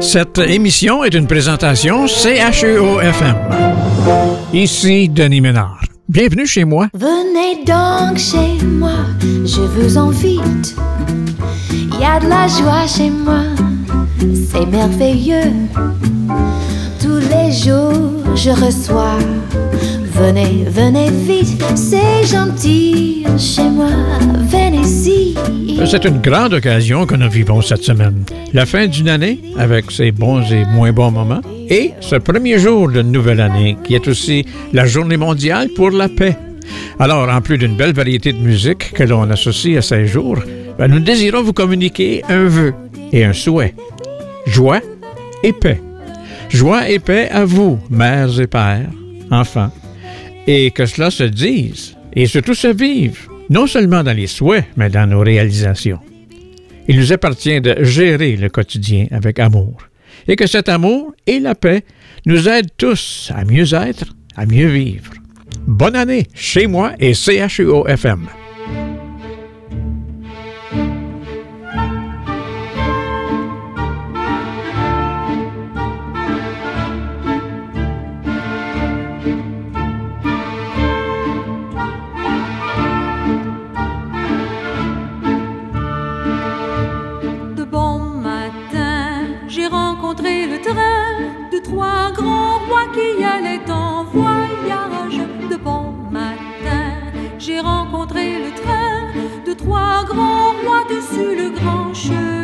Cette émission est une présentation CHEO-FM. Ici Denis Ménard. Bienvenue chez moi. Venez donc chez moi, je vous invite. Il y a de la joie chez moi, c'est merveilleux. Tous les jours, je reçois. Venez, venez vite, c'est gentil chez moi, venez-y. C'est une grande occasion que nous vivons cette semaine. La fin d'une année, avec ses bons et moins bons moments, et ce premier jour de nouvelle année, qui est aussi la journée mondiale pour la paix. Alors, en plus d'une belle variété de musique que l'on associe à ces jours, ben, nous désirons vous communiquer un vœu et un souhait. Joie et paix. Joie et paix à vous, mères et pères, enfants, et que cela se dise et surtout se vive, non seulement dans les souhaits, mais dans nos réalisations. Il nous appartient de gérer le quotidien avec amour, et que cet amour et la paix nous aident tous à mieux être, à mieux vivre. Bonne année chez moi et CHUO-FM. Dessus le grand chemin.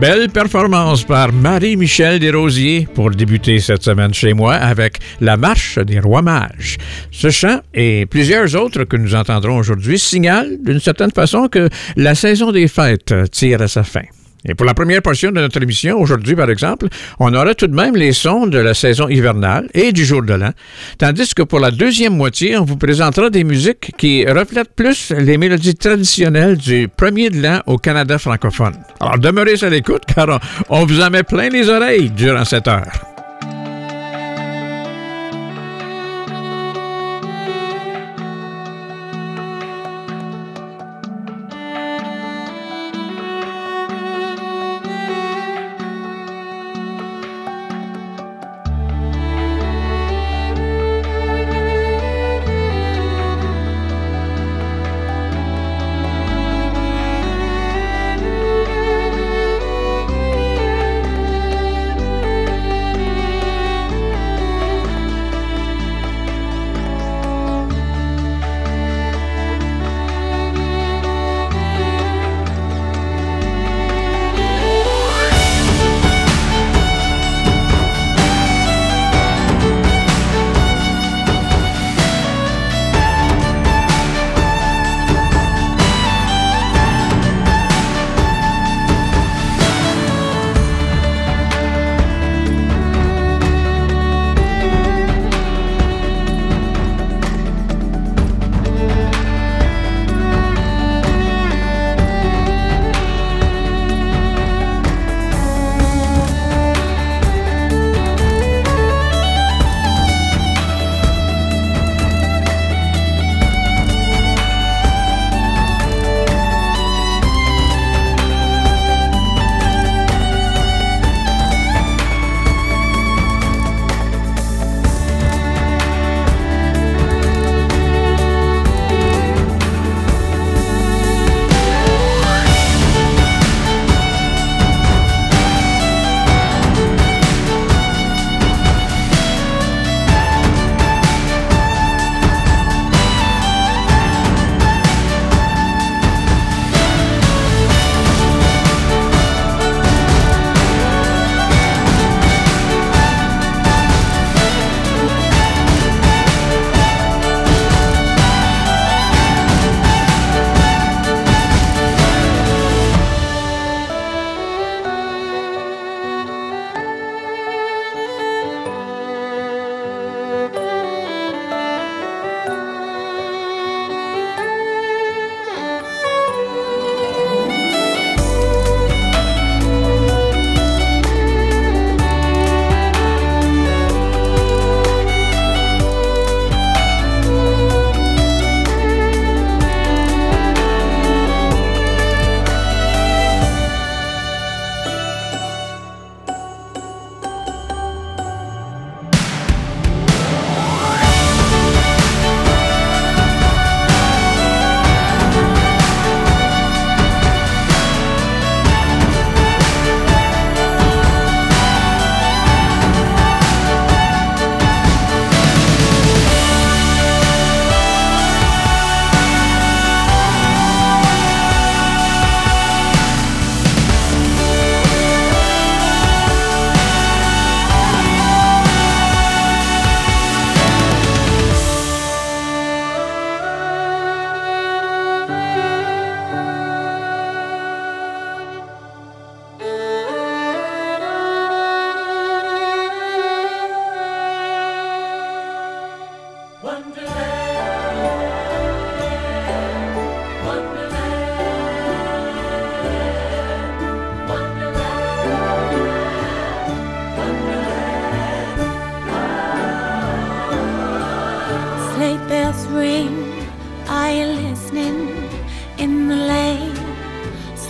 Belle performance par Marie-Michel Desrosiers pour débuter cette semaine chez moi avec La Marche des Rois Mages. Ce chant et plusieurs autres que nous entendrons aujourd'hui signalent d'une certaine façon que la saison des fêtes tire à sa fin. Et pour la première portion de notre émission, aujourd'hui par exemple, on aura tout de même les sons de la saison hivernale et du jour de l'an, tandis que pour la deuxième moitié, on vous présentera des musiques qui reflètent plus les mélodies traditionnelles du premier de l'an au Canada francophone. Alors demeurez à l'écoute car on, on vous en met plein les oreilles durant cette heure.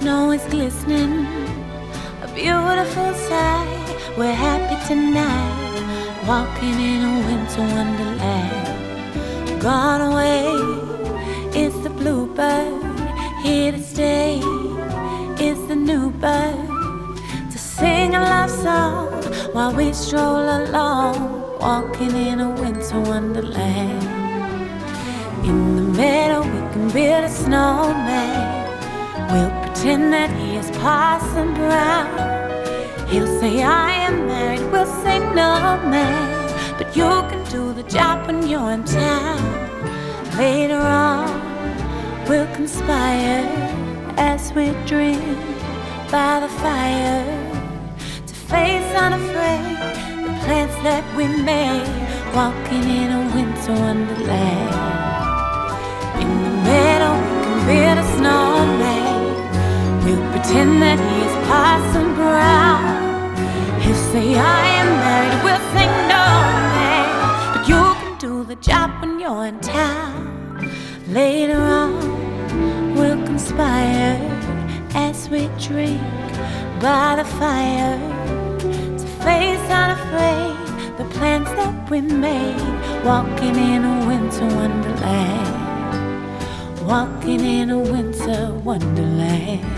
snow is glistening, a beautiful sight. We're happy tonight, walking in a winter wonderland. Gone away is the bluebird, here to stay is the new bird to sing a love song while we stroll along, walking in a winter wonderland. In the meadow, we can build a snowman. We'll pretend that he is Parson Brown. He'll say, I am married, we'll say, no, man. But you can do the job when you're in town. Later on, we'll conspire as we dream by the fire to face unafraid the plans that we made, walking in a winter wonderland. pretend that he is Parson Brown. He'll say, I am married, we'll sing no man, But you can do the job when you're in town. Later on, we'll conspire as we drink by the fire to face unafraid the plans that we made. Walking in a winter wonderland. Walking in a winter wonderland.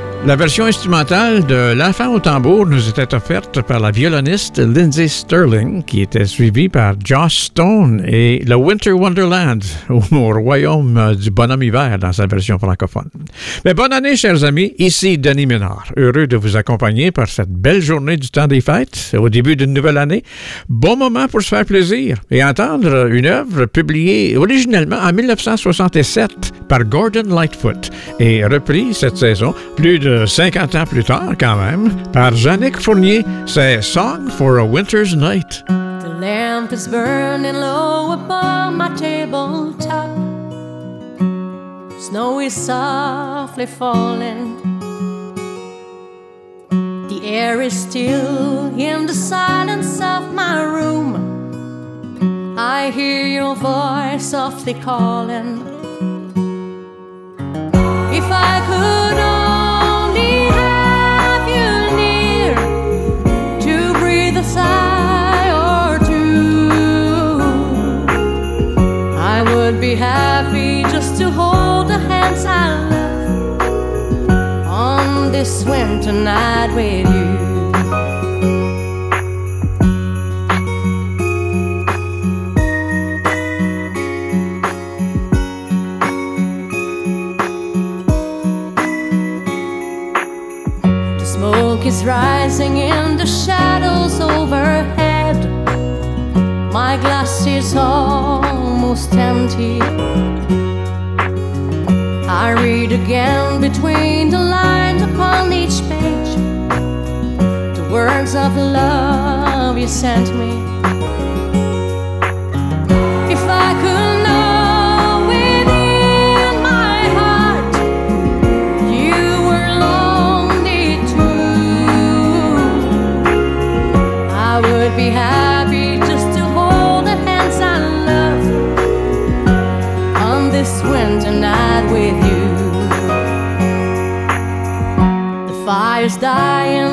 La version instrumentale de L'enfant au tambour nous était offerte par la violoniste Lindsay Sterling, qui était suivie par Josh Stone et le Winter Wonderland au, royaume du bonhomme hiver dans sa version francophone. Mais bonne année, chers amis. Ici Denis Ménard, heureux de vous accompagner par cette belle journée du temps des fêtes au début d'une nouvelle année. Bon moment pour se faire plaisir et entendre une œuvre publiée originellement en 1967 par Gordon Lightfoot et reprise cette saison plus de 50 ans plus tard quand même, par Jannick Fournier, c'est Song for a Winter's Night. The lamp is burning low above my tabletop. Snow is softly falling. The air is still in the silence of my room. I hear your voice softly calling. If I could on this winter night with you. The smoke is rising in the shadows overhead. My glass is almost empty. I read again between the lines upon each page the words of love you sent me. Dying,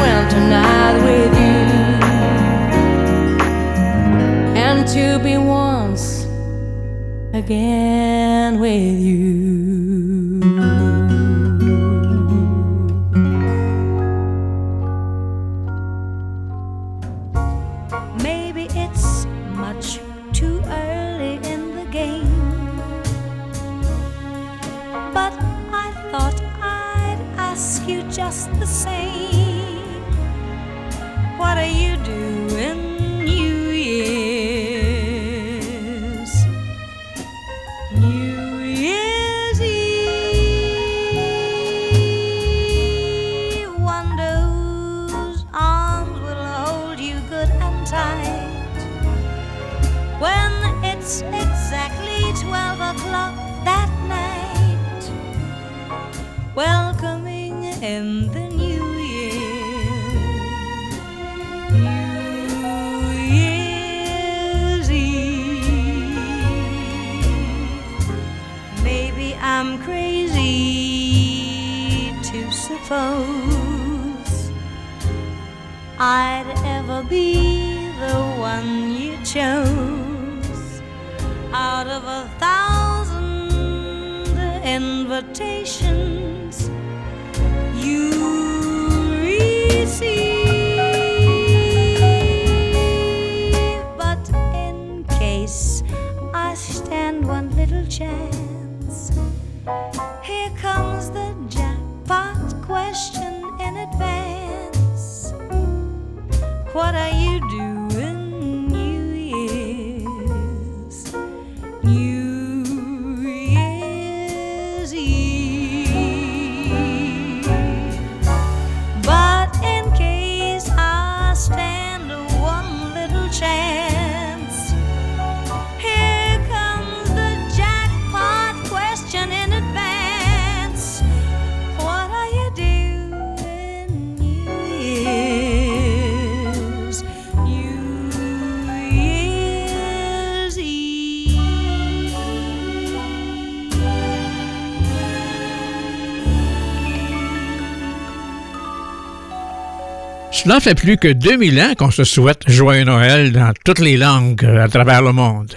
winter night with you and to be once again with you. Maybe it's much too early in the game, but I thought I'd ask you just the same are New Year's? New Year's Eve. Whose arms will hold you good and tight. When it's exactly twelve o'clock that night, welcoming in I'd ever be the one you chose out of a thousand invitations you receive. But in case I stand one little chance. Cela fait plus que 2000 ans qu'on se souhaite Joyeux Noël dans toutes les langues euh, à travers le monde.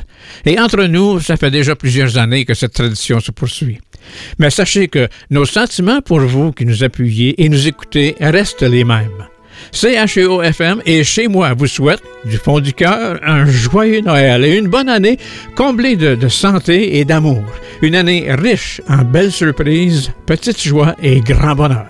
Et entre nous, ça fait déjà plusieurs années que cette tradition se poursuit. Mais sachez que nos sentiments pour vous qui nous appuyez et nous écoutez restent les mêmes. CHEO-FM et chez moi vous souhaite, du fond du cœur, un joyeux Noël et une bonne année comblée de, de santé et d'amour. Une année riche en belles surprises, petites joies et grand bonheur.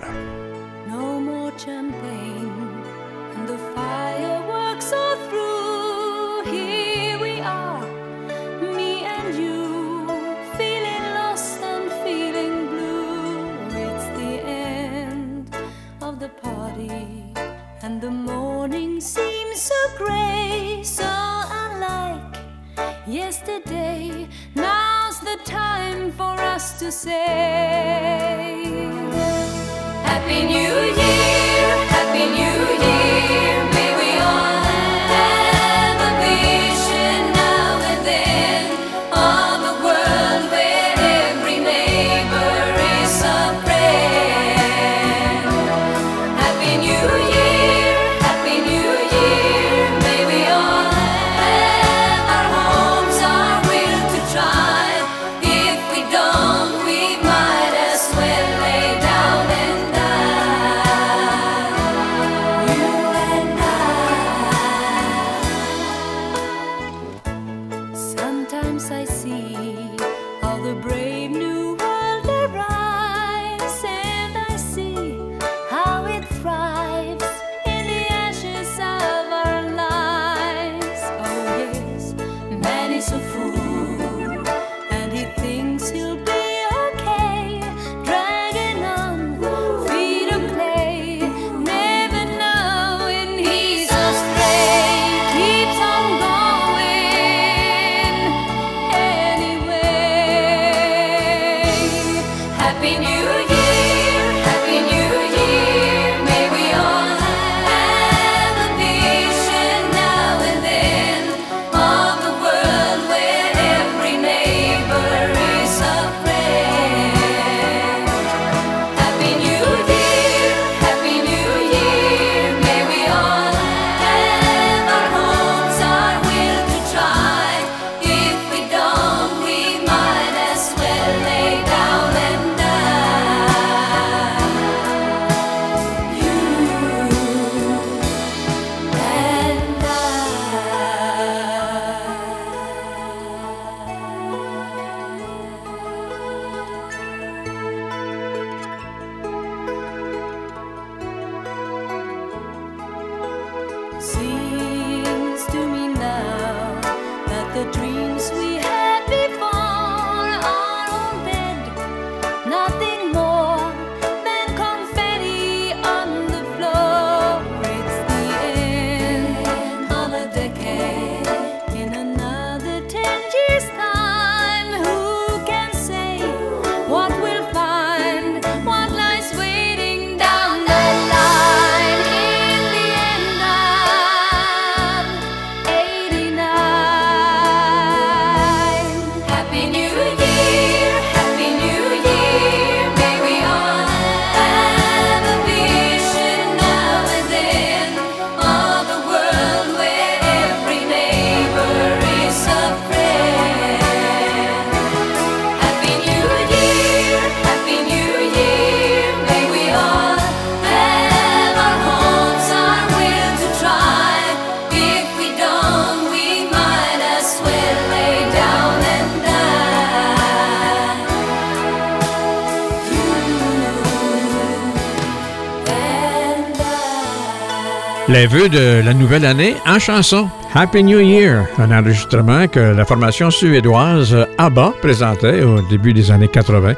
Vœux de la nouvelle année en chanson. Happy New Year, un enregistrement que la formation suédoise ABBA présentait au début des années 80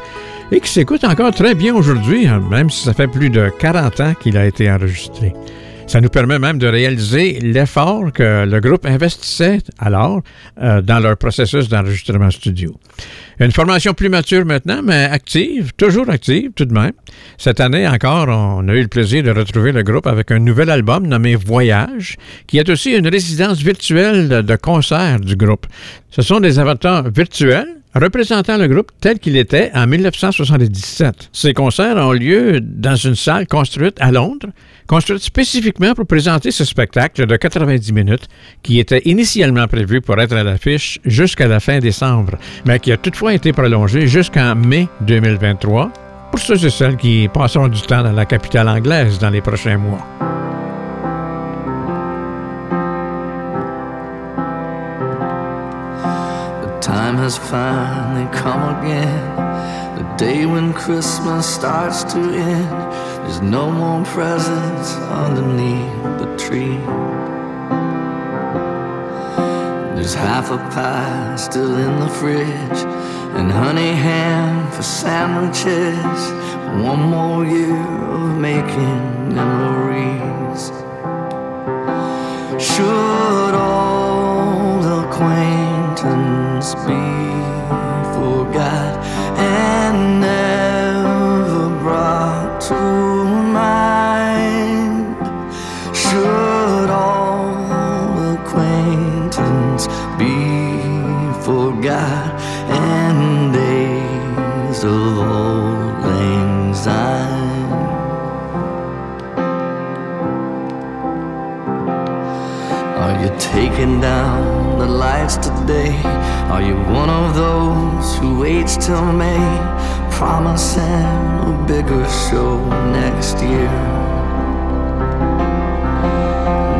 et qui s'écoute encore très bien aujourd'hui, hein, même si ça fait plus de 40 ans qu'il a été enregistré. Ça nous permet même de réaliser l'effort que le groupe investissait alors euh, dans leur processus d'enregistrement studio. Une formation plus mature maintenant, mais active, toujours active tout de même. Cette année encore, on a eu le plaisir de retrouver le groupe avec un nouvel album nommé Voyage, qui est aussi une résidence virtuelle de concert du groupe. Ce sont des avatars virtuels représentant le groupe tel qu'il était en 1977. Ces concerts ont lieu dans une salle construite à Londres construite spécifiquement pour présenter ce spectacle de 90 minutes qui était initialement prévu pour être à l'affiche jusqu'à la fin décembre, mais qui a toutefois été prolongé jusqu'en mai 2023 pour ceux et celles qui passeront du temps dans la capitale anglaise dans les prochains mois. Time has finally come again. The day when Christmas starts to end. There's no more presents underneath the tree. There's half a pie still in the fridge, and honey ham for sandwiches. One more year of making memories. Should old acquaintance be forgot and taking down the lights today? Are you one of those who waits till May, promising a bigger show next year?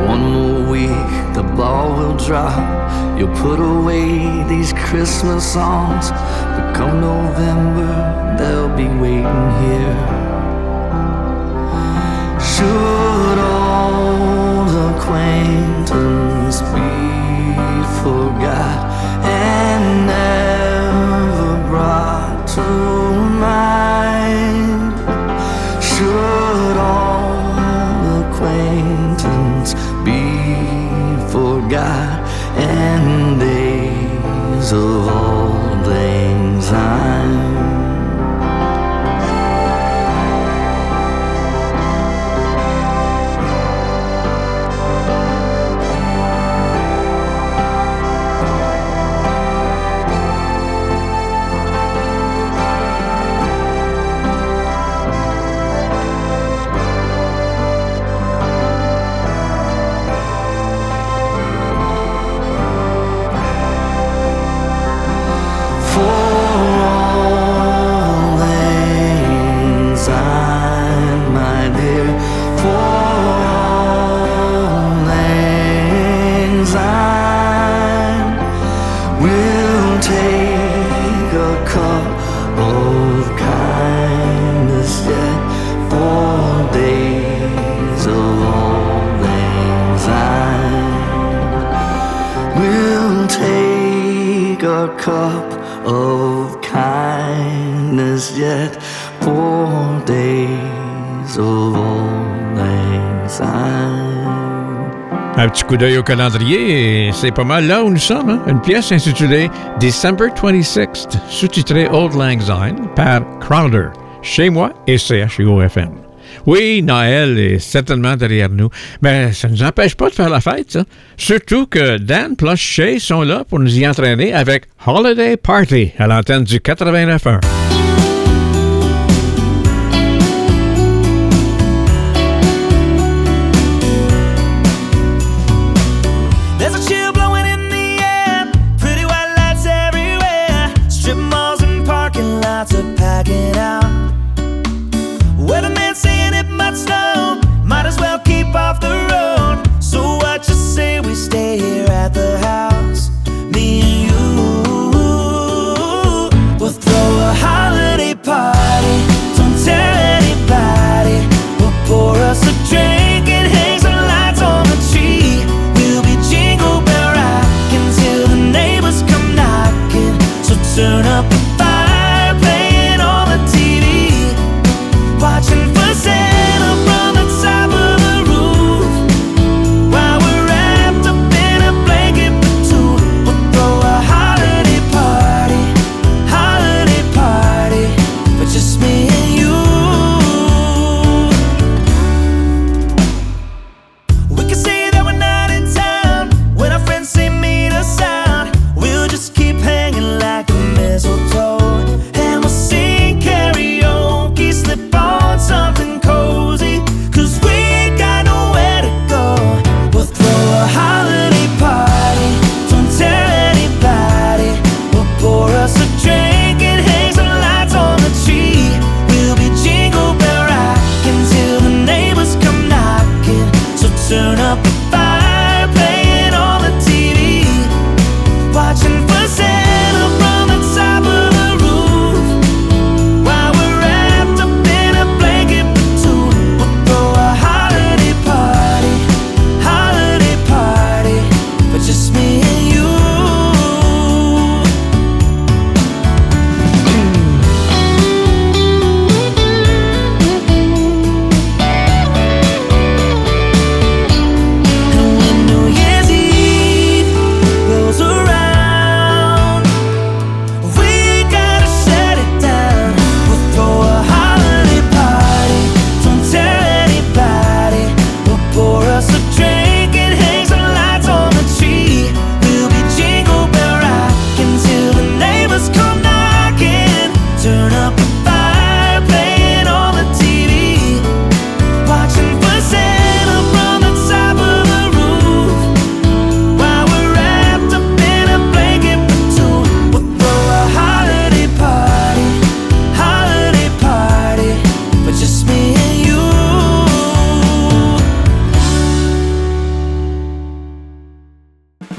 One more week, the ball will drop. You'll put away these Christmas songs, but come November, they'll be waiting here. Should old acquaintance forgot and never brought to mind? Of kindness yet for days of syne. Un petit coup d'œil au calendrier, c'est pas mal là où nous sommes. hein? Une pièce intitulée December 26th, sous-titrée Old Lang Syne par Crowder, chez moi et CHUO-FM. Oui, Noël est certainement derrière nous, mais ça ne nous empêche pas de faire la fête, ça. Surtout que Dan plus sont là pour nous y entraîner avec Holiday Party à l'antenne du 89.1.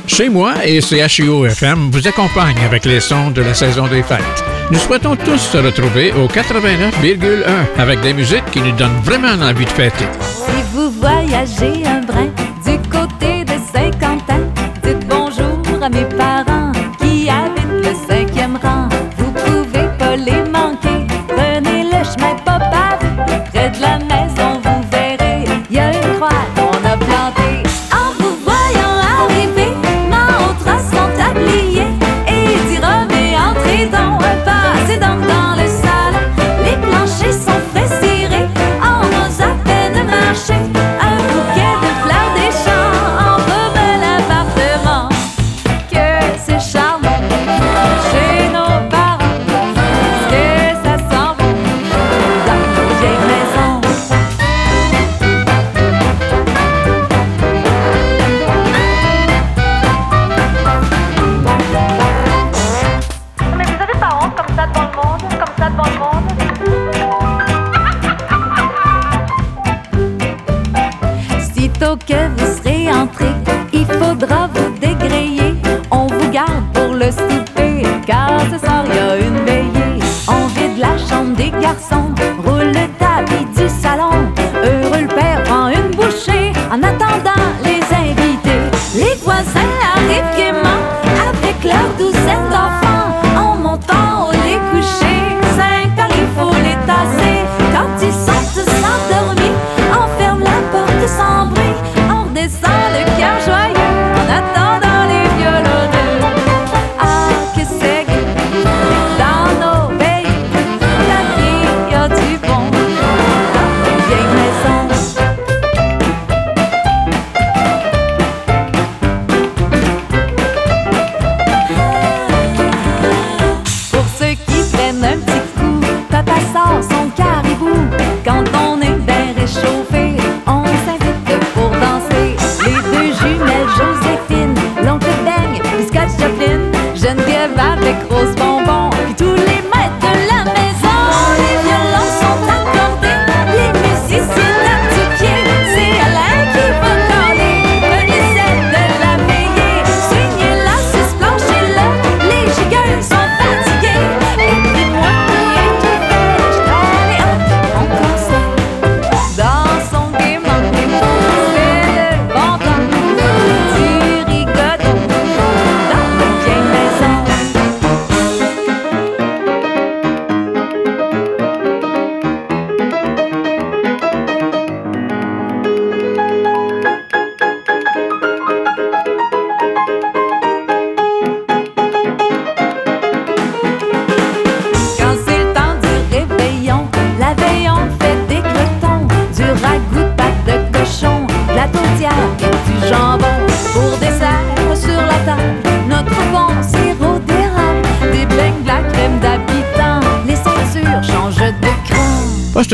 Chez moi et CHIO FM vous accompagnent avec les sons de la saison des fêtes. Nous souhaitons tous se retrouver au 89,1 avec des musiques qui nous donnent vraiment envie de fêter. Si vous voyagez un brin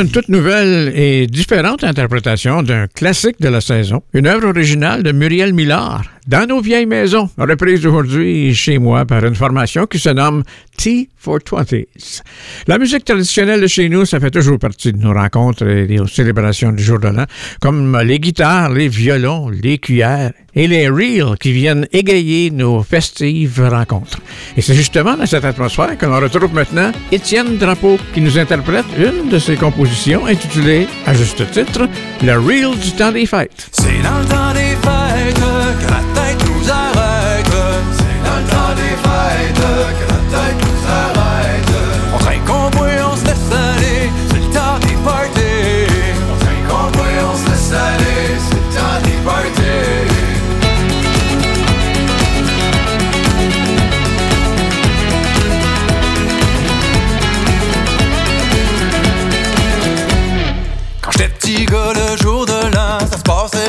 une toute nouvelle et différente interprétation d'un classique de la saison, une œuvre originale de Muriel Millard, Dans nos vieilles maisons, reprise aujourd'hui chez moi par une formation qui se nomme Tea for Twenties. La musique traditionnelle de chez nous, ça fait toujours partie de nos rencontres et des célébrations du jour de l'an, comme les guitares, les violons, les cuillères et les reels qui viennent égayer nos festives rencontres. Et c'est justement dans cette atmosphère que l'on retrouve maintenant Étienne Drapeau qui nous interprète une de ses compositions intitulée, à juste titre, Le Reel du temps des fêtes. C'est dans le temps des fêtes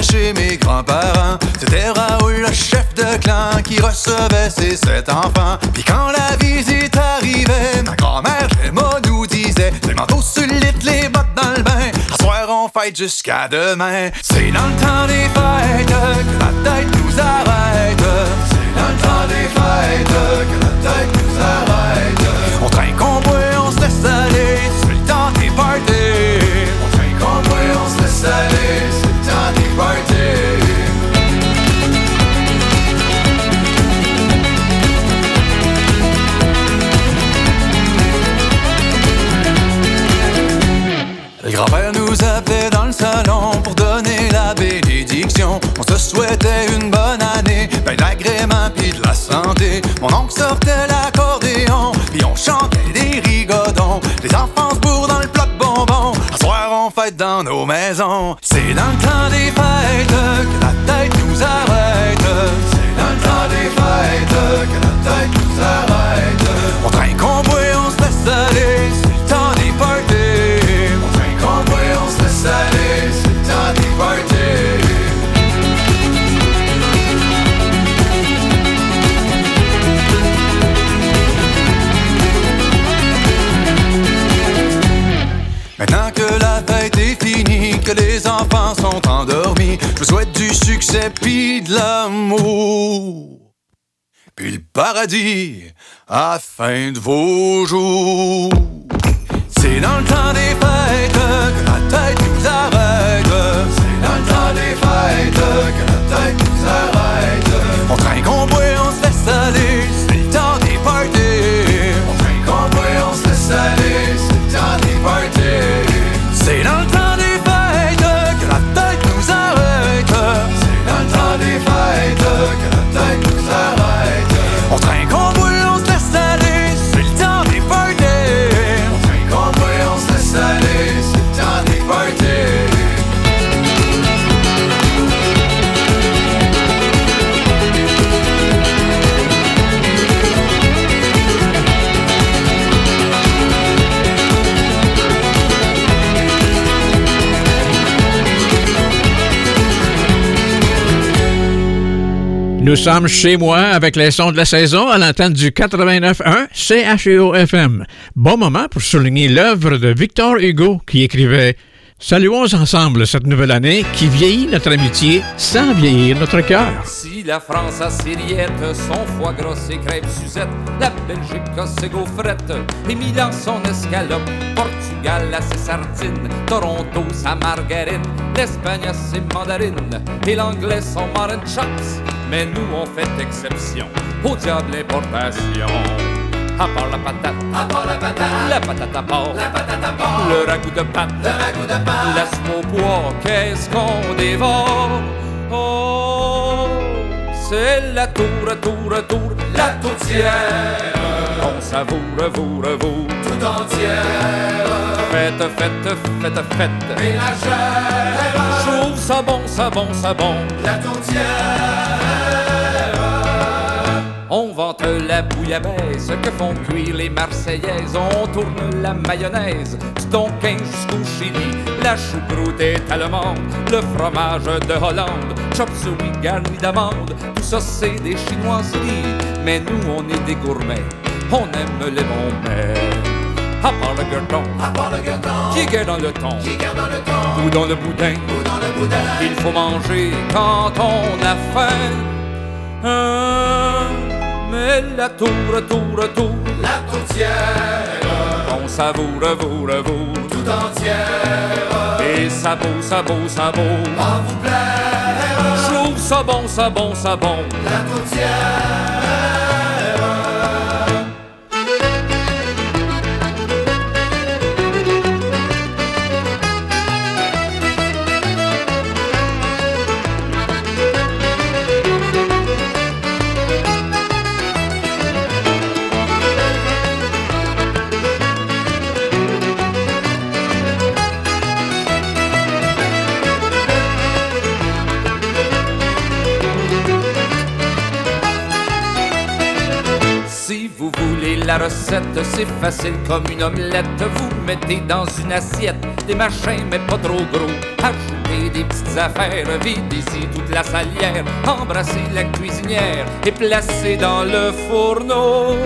chez mes grands-parents. C'était Raoul, le chef de clan, qui recevait ses sept enfants. Puis quand la visite arrivait, ma grand-mère Gemma nous disait Le manteau sur le lit, les bottes dans le bain. À soir, on fête jusqu'à demain. C'est dans le temps des fêtes que la tête nous arrête. C'est dans le temps des fêtes que la tête nous arrête. On traîne qu'on on se laisse aller. C'est le temps des parties. On traîne qu'on on se laisse aller. grand-père nous appelait dans le salon pour donner la bénédiction. On se souhaitait une bonne année, ben d'agrément puis de la santé. Mon oncle sortait l'accordéon, puis on chantait des rigodons. Les enfants se bourrent dans le bloc bonbon. À soir, on fête dans nos maisons. C'est dans le temps des fêtes que la tête nous arrête. C'est dans le temps des fêtes que la tête nous arrête. On trinque, on que les enfants sont endormis, je vous souhaite du succès pis de l'amour. Puis le paradis à fin de vos jours. C'est dans le temps des fêtes que la tête nous arrête. C'est dans le temps des fêtes que la tête nous arrête. On traîne qu'on boit, on se laisse aller. Nous sommes chez moi avec les sons de la saison à l'antenne du 89.1 CHEO-FM. Bon moment pour souligner l'œuvre de Victor Hugo qui écrivait Saluons ensemble cette nouvelle année qui vieillit notre amitié sans vieillir notre cœur. Si la France a ses rillettes, son foie gras, ses crêpes Suzette, la Belgique a ses gaufrettes, et Milan son escalope, Portugal a ses sardines, Toronto sa margarine, l'Espagne a ses mandarines, et l'anglais son mutton chops. Mais nous on fait exception au diable importation. À part la patate, à part la patate, la patate à part, la patate à part, le ragoût de pâte, le ragoût de pâte, laisse-moi au bois, qu'est-ce qu'on dévore? Oh, c'est la tour, tour, tour, la tourtière. On savoure, vous, vous, tout entière. Faites, faites, faites, faites. Ménagère. Je trouve ça bon, ça bon, ça bon. La on vante la bouillabaisse que font cuire les Marseillaises. On tourne la mayonnaise du Tonkin jusqu'au Chili. La choucroute est allemande, le fromage de Hollande. Chop suey garni d'amandes, tout ça c'est des chinoiseries. Mais nous on est des gourmets, on aime les bons mets. À part le gueuleton, à part le gueuleton, qui guère dans le thon, qui dans le thon, ou dans le boudin, ou dans le boudin. Il faut manger quand on a faim. Hein, mais la tour, tour, tour, la tourtière, on savoure, vous, vous, tout entière. Et ça beau, ça beau, ça beau, en vous plaire. Je trouve ça bon, ça bon, ça bon, la tourtière. La recette, c'est facile comme une omelette. Vous mettez dans une assiette des machins, mais pas trop gros. Ajoutez des petites affaires, videz-y toute la salière. Embrassez la cuisinière et placez dans le fourneau.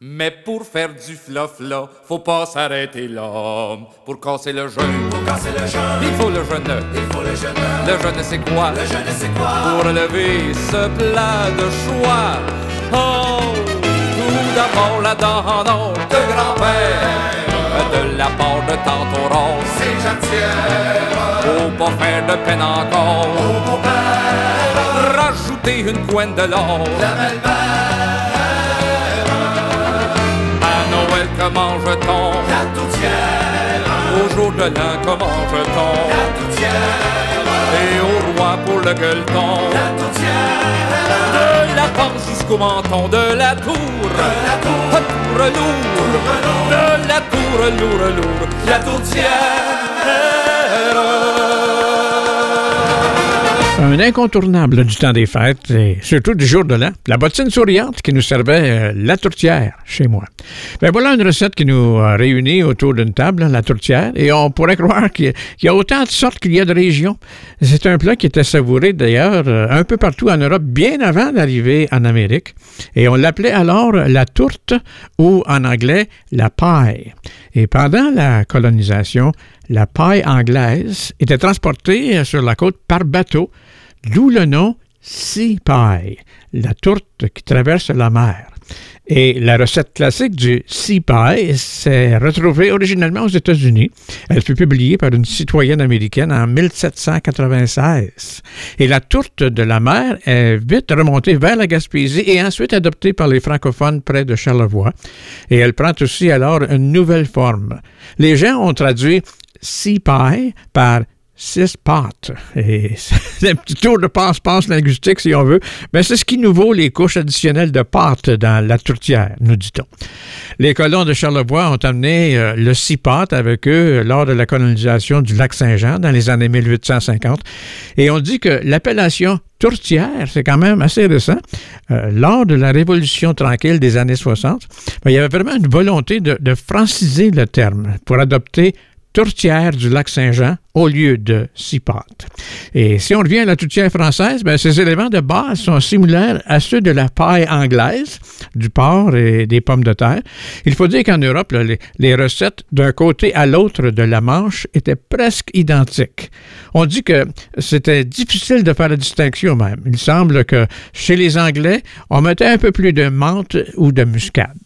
Mais pour faire du fluff là, faut pas s'arrêter là. Pour casser le jeûne, pour casser le jeûne, il faut le jeûne. Il faut le jeûne. Le jeûne c'est quoi? Le jeûne c'est quoi? Pour lever ce plat de choix. Oh, tout d'abord la dent d'or de grand-père. De la part de tante Aurore, c'est jatière. Faut pas faire de peine encore. Au beau-père, rajoutez une coine de l'or. La à Noël, comment je-t-on La toutière. Au jour de l'an, comment je-t-on La toutière. Et au roi pour le gueuleton. La tourtière, De la panse jusqu'au menton de la tour, de la tour, Ah, tour lourd, de la tour lourd lourd, la tourtière. Un incontournable du temps des fêtes et surtout du jour de l'an, la bottine souriante qui nous servait euh, la tourtière chez moi. Ben voilà une recette qui nous a réunis autour d'une table, hein, la tourtière, et on pourrait croire qu'il y, a- qu'il y a autant de sortes qu'il y a de régions. C'est un plat qui était savouré d'ailleurs euh, un peu partout en Europe bien avant d'arriver en Amérique, et on l'appelait alors la tourte ou en anglais la paille. Et pendant la colonisation, la paille anglaise était transportée sur la côte par bateau, d'où le nom sea pie, la tourte qui traverse la mer. Et la recette classique du sea pie s'est retrouvée originellement aux États-Unis. Elle fut publiée par une citoyenne américaine en 1796. Et la tourte de la mer est vite remontée vers la Gaspésie et ensuite adoptée par les francophones près de Charlevoix. Et elle prend aussi alors une nouvelle forme. Les gens ont traduit sea pie par six pâtes. C'est un petit tour de passe-passe linguistique, si on veut. Mais c'est ce qui nous vaut les couches additionnelles de pâtes dans la tourtière, nous dit-on. Les colons de Charlevoix ont amené euh, le six pâtes avec eux lors de la colonisation du lac Saint-Jean dans les années 1850. Et on dit que l'appellation tourtière, c'est quand même assez récent. Euh, lors de la Révolution tranquille des années 60, ben, il y avait vraiment une volonté de, de franciser le terme pour adopter tourtière du lac Saint-Jean au lieu de six pâtes. Et si on revient à la tourtière française, ben, ces éléments de base sont similaires à ceux de la paille anglaise, du porc et des pommes de terre. Il faut dire qu'en Europe, les, les recettes d'un côté à l'autre de la Manche étaient presque identiques. On dit que c'était difficile de faire la distinction même. Il semble que chez les Anglais, on mettait un peu plus de menthe ou de muscade.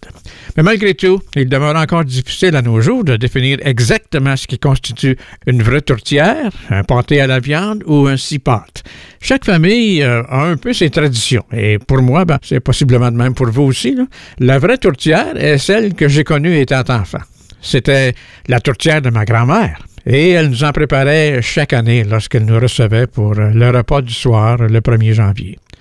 Mais malgré tout, il demeure encore difficile à nos jours de définir exactement ce qui constitue une vraie tourtière, un pâté à la viande ou un six pâtes. Chaque famille euh, a un peu ses traditions. Et pour moi, ben, c'est possiblement de même pour vous aussi. La vraie tourtière est celle que j'ai connue étant enfant. C'était la tourtière de ma grand-mère. Et elle nous en préparait chaque année lorsqu'elle nous recevait pour le repas du soir le 1er janvier.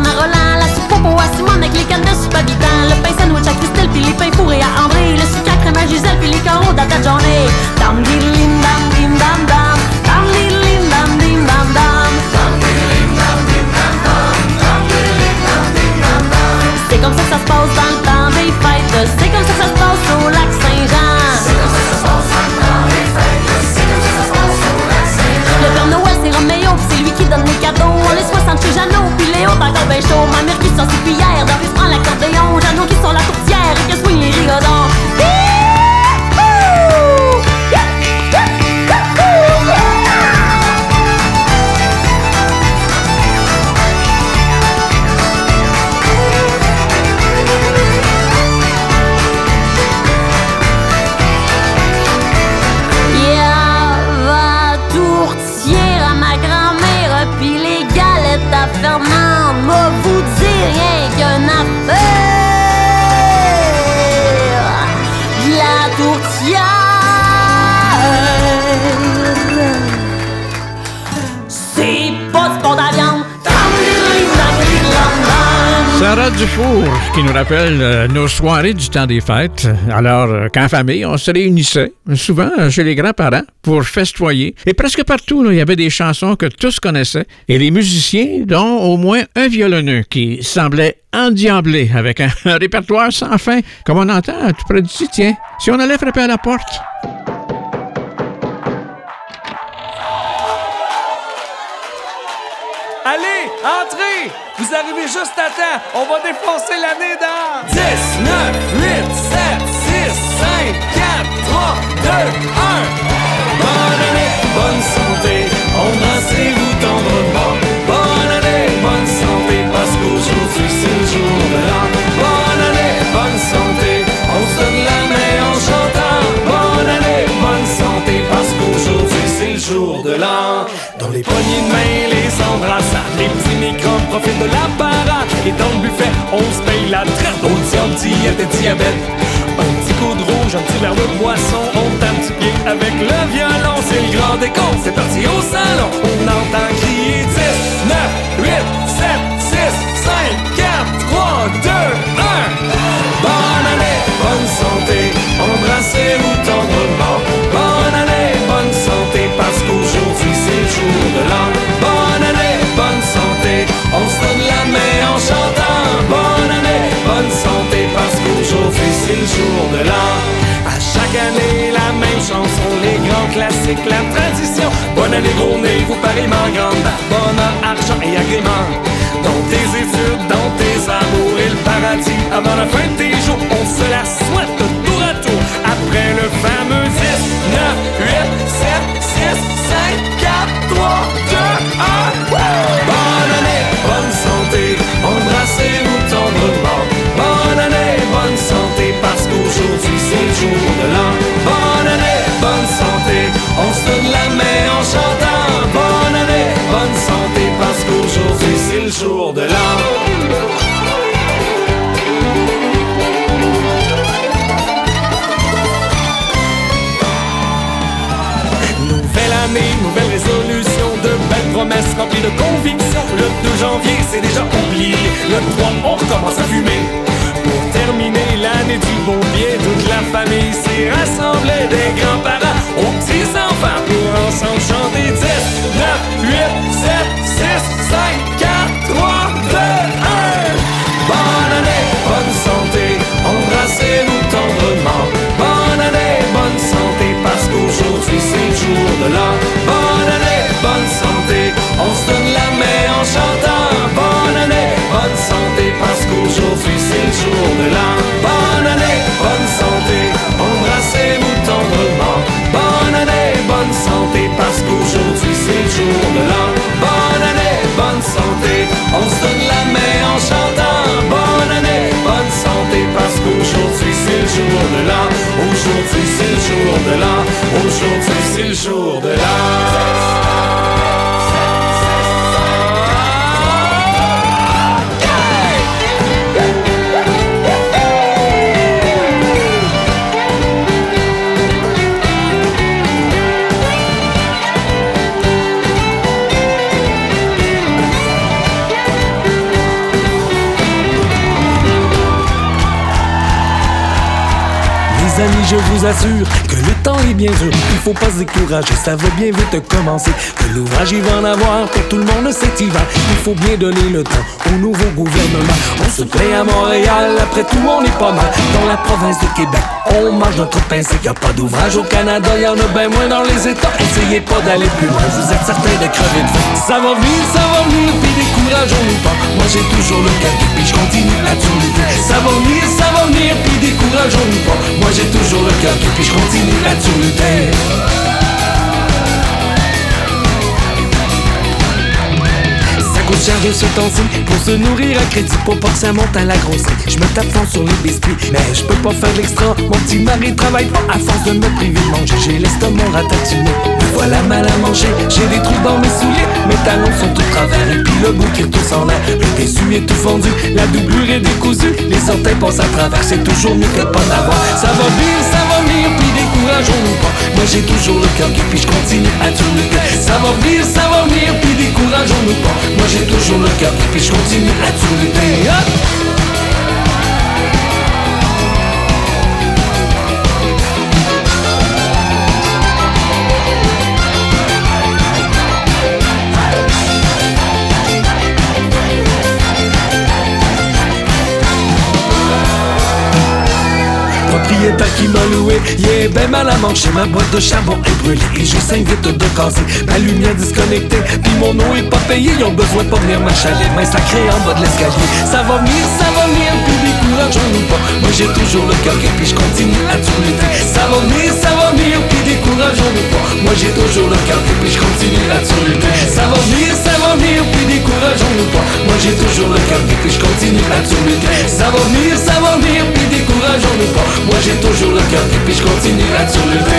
Roland, la soupe au Simone avec les cannes de soupe habitant, le pain sandwich à Christelle, puis les à André, le sucre à crème à Gisèle, puis les carreaux dans ta journée. Dam diddlim dam dim dam dam, dam qui nous rappelle euh, nos soirées du temps des fêtes. Alors, euh, qu'en famille, on se réunissait, souvent chez les grands-parents, pour festoyer. Et presque partout, il y avait des chansons que tous connaissaient. Et les musiciens, dont au moins un violonneux, qui semblait endiablé avec un, un répertoire sans fin, comme on entend tout près d'ici, tiens. Si on allait frapper à la porte. Vous arrivez juste à temps. On va défoncer l'année dans 10, 9, 8, 7, 6, 5, 4, 3, 2, 1. Profitent de l'apparat. Et dans le buffet, on se paye la traite. Au diabète et diabète. Un petit coup de rouge, un petit verre de boisson, on tape du pied avec le violon. C'est le grand décompte, c'est parti au salon. On entend crier 10, 9, 8, 7, 6, 5, 4, 3, 2, 1. Le jour de l'an. À chaque année, la même chanson, les grands classiques, la tradition. Bonne année, gros nez, vous pareillement grande. Bonheur, argent et agrément. Dans tes études, dans tes amours et le paradis. Avant la fin de tes jours, on se la souhaite tour à tour. Après le jour de l'an. Nouvelle année, nouvelle résolution, de belles promesses remplies de conviction. Le 2 janvier, c'est déjà oublié. Le 3, on recommence à fumer. Pour terminer l'année du bon pied, toute la famille s'est rassemblée, des grands-parents aux petits-enfants, pour ensemble chanter 10, 9, 8, 7, 6, jour de l'an. Aujourd'hui c'est le jour de l'an. Aujourd'hui c'est le jour de Les assure que le temps est bien dur. Il faut pas se décourager, ça va bien vite commencer. Que l'ouvrage, il va en avoir pour tout le monde cet hiver. Il faut bien donner le temps au nouveau gouvernement. On se plaît à Montréal, après tout, on est pas mal. Dans la province de Québec, on mange notre pain, c'est qu'il a pas d'ouvrage au Canada, il y en a bien moins dans les États. Essayez pas d'aller plus loin, vous êtes certain de crever de faim. Ça va venir, ça va venir, puis Moi j'ai toujours le cœur, puis je continue à tout lutter. Ça va venir, ça va venir, puis décourageons-nous pas. Moi j'ai toujours le cœur, puis je continue à tout cher de ce temps-ci pour se nourrir à crédit pour pas à la grossesse. Je me tape fort sur les biscuits, mais je peux pas faire l'extra. Mon petit mari travaille pas à force de me priver de manger. J'ai l'estomac ratatiné, me voilà mal à manger. J'ai des trous dans mes souliers, mes talons sont tout travers et puis le bout qui retousse en l'air. Le dessus est tout fondu, la doublure est décousue, les orteils passent à travers. C'est toujours mieux que pas d'avoir. Ça va venir, ça va venir, puis décourageons-nous pas. Moi j'ai toujours le cœur qui puis je continue à tout lutter. Ça va venir, ça va venir, puis décourageons-nous pas. Toujours le qui puis je continue à tout lutter. Hop! Qui m'a loué. Est ben mal à manger, ma boîte de charbon est brûlée. Et je s'invite de casser, ma lumière disconnectée. Puis mon eau est pas payée, ils ont besoin de pas venir m'achaler. Mais ça crée en bas de l'escalier. Ça va venir, ça va venir, puis décourageons-nous pas. Moi j'ai toujours le cœur et puis je continue à tout lutter. Ça va venir, ça va venir, puis décourageons-nous pas. Moi j'ai toujours le cœur et puis je continue à tout lutter. Ça va venir, ça va venir, puis décourageons-nous pas. Moi j'ai toujours le cœur et puis je continue à tout lutter. Ça va venir, ça va venir, puis décourageons-nous pas. Moi j'ai toujours le cœur et puis je continue à tout lutter.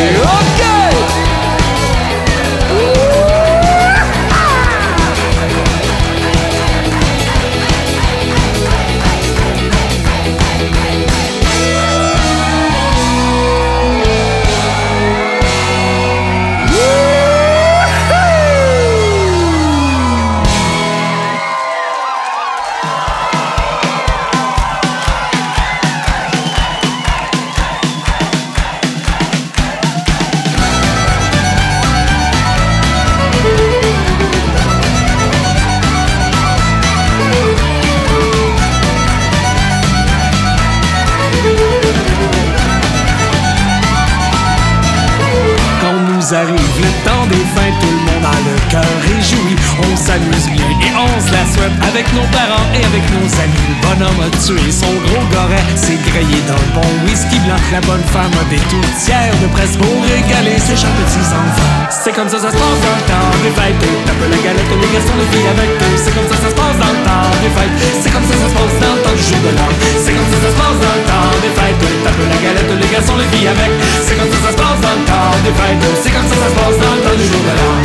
C'est comme ça ça se passe dans le temps des fêtes. Tape la galette, les garçons, les filles avec eux. C'est comme ça ça se passe dans le temps des fêtes. C'est comme ça ça se passe dans le temps du jour de l'an. C'est comme ça ça se passe dans le temps des fêtes. Tape la galette, les garçons, les filles avec. C'est comme ça ça se passe dans le temps des fêtes. C'est comme ça ça se passe dans le temps du jour de l'an.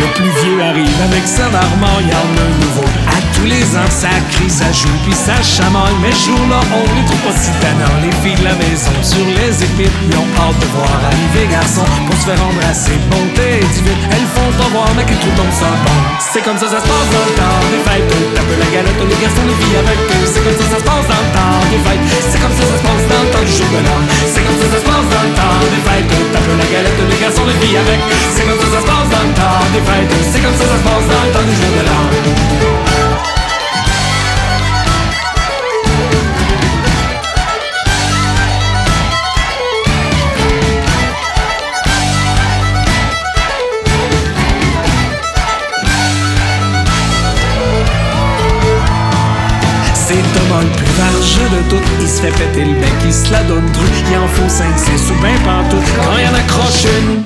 Le plus vieux arrive avec son armoire, y en tous les ans, ça crie, ça joue, puis ça chamaille. Mais ce jour-là, on les trouve pas si tannants. Les filles de la maison, sur les épines, ils ont hâte de voir arriver garçon. Pour se faire embrasser, bonté et divine. Elles font pas voir, mais qu'ils trouvent donc ça bon. C'est comme ça, ça se passe dans le temps des fêtes. Tape la galette, les garçons, les filles avec eux. C'est comme ça, ça se passe dans le temps des fêtes. C'est comme ça, ça se passe dans le temps du jour de l'an. C'est comme ça, ça se passe dans le temps des fêtes. Tape la galette, les garçons, les filles avec. C'est comme ça, ça se passe dans le temps des fêtes. C'est comme ça, ça se passe dans le temps du jour de l'an. Se péter le bec, il se la donne dru. Il en faut 5, 6 ou ben pantoute. Quand il en accroche une,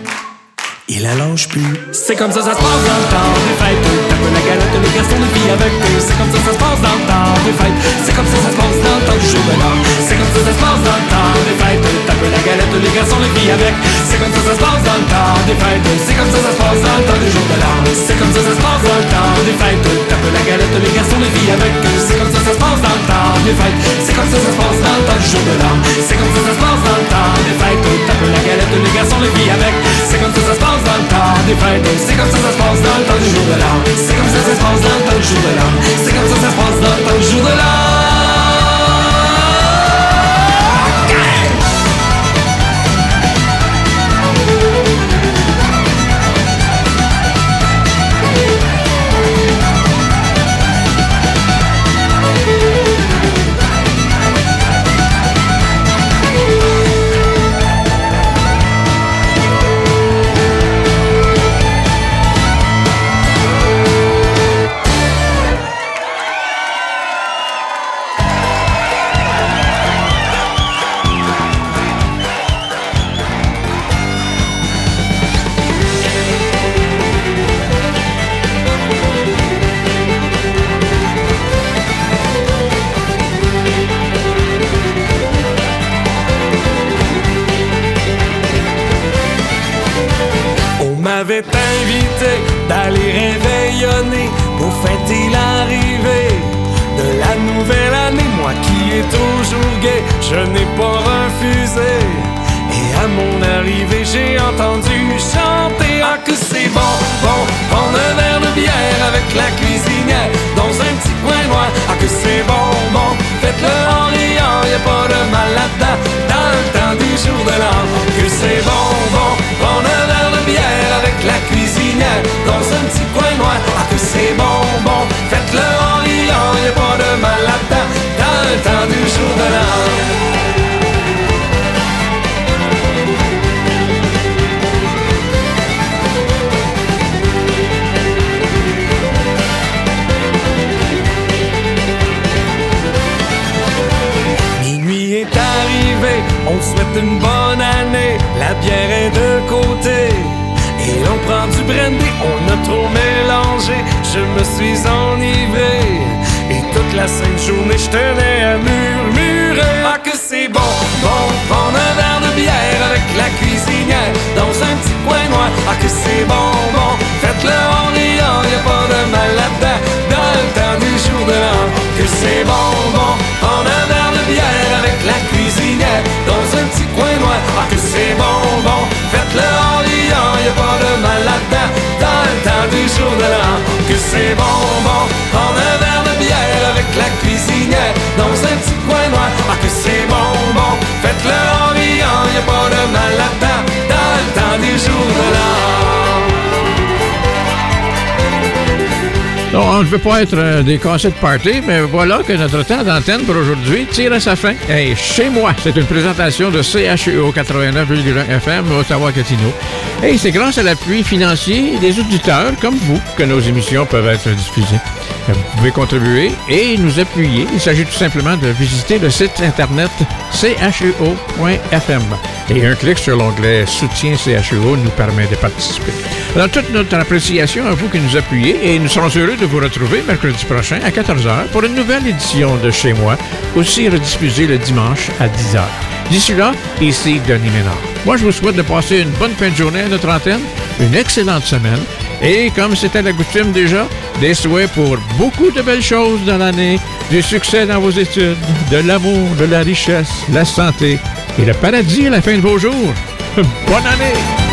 il plus. C'est comme ça, ça se passe dans le temps des fêtes. Tape la galette, les garçons, les filles avec eux. C'est comme ça, ça se passe dans le temps des fêtes. C'est comme ça, ça se passe dans le temps du jour de l'an. C'est comme ça, ça se passe dans le temps des fêtes. Tape la galette, les garçons, les filles avec. C'est comme ça, ça se passe dans le temps des fêtes. C'est comme ça, ça se passe dans le temps du jour de l'an. C'est comme ça, ça se passe dans le temps des fêtes. Tape la galette, les garçons, les filles avec eux. C'est comme ça, ça se passe dans le temps des fêtes. C'est comme ça, ça se passe dans le temps du jour de l'an. C'est comme ça, ça se passe dans le temps des fêtes. Tape la galette, les garçons, les filles avec. C'est comme ça, ça se passe dans le temps des fêtes. C'est comme ça, ça se passe dans le temps du jour de l'an. C'est comme ça, ça se passe dans le temps du jour de l'an. C'est comme ça, ça se passe dans le temps du jour de l'an. Faites-le en riant, y a pas de mal là-dedans. Dans le temps du jour de l'an, que c'est bon, bon, prendre un verre de bière avec la cuisinière dans un petit coin noir. Ah, que c'est bon, bon, faites-le en riant, y a pas de mal là-dedans. Dans le temps du jour de l'an, que c'est bon, bon, prendre un verre de bière avec la cuisinière dans un petit coin noir. Ah, que c'est bon, bon, faites-le en riant, y a pas de mal là-dedans. Dans le temps du jour de l'an. Non, on ne veut pas être euh, des cassettes party, mais voilà que notre temps d'antenne pour aujourd'hui tire à sa fin. Hey, chez moi, c'est une présentation de CHEO 89,1 FM Ottawa-Gatineau. Et c'est grâce à l'appui financier des auditeurs comme vous que nos émissions peuvent être diffusées. Euh, Vous pouvez contribuer et nous appuyer. Il s'agit tout simplement de visiter le site internet cheo.fm. Et un clic sur l'onglet Soutien CHEO nous permet de participer. Alors, toute notre appréciation à vous qui nous appuyez et nous serons heureux de vous retrouver mercredi prochain à 14h pour une nouvelle édition de Chez moi, aussi rediffusée le dimanche à 10h. D'ici là, ici Denis Ménard. Moi, je vous souhaite de passer une bonne fin de journée à notre antenne, une excellente semaine et, comme c'était la coutume déjà, des souhaits pour beaucoup de belles choses dans l'année, du succès dans vos études, de l'amour, de la richesse, la santé et le paradis à la fin de vos jours. Bonne année!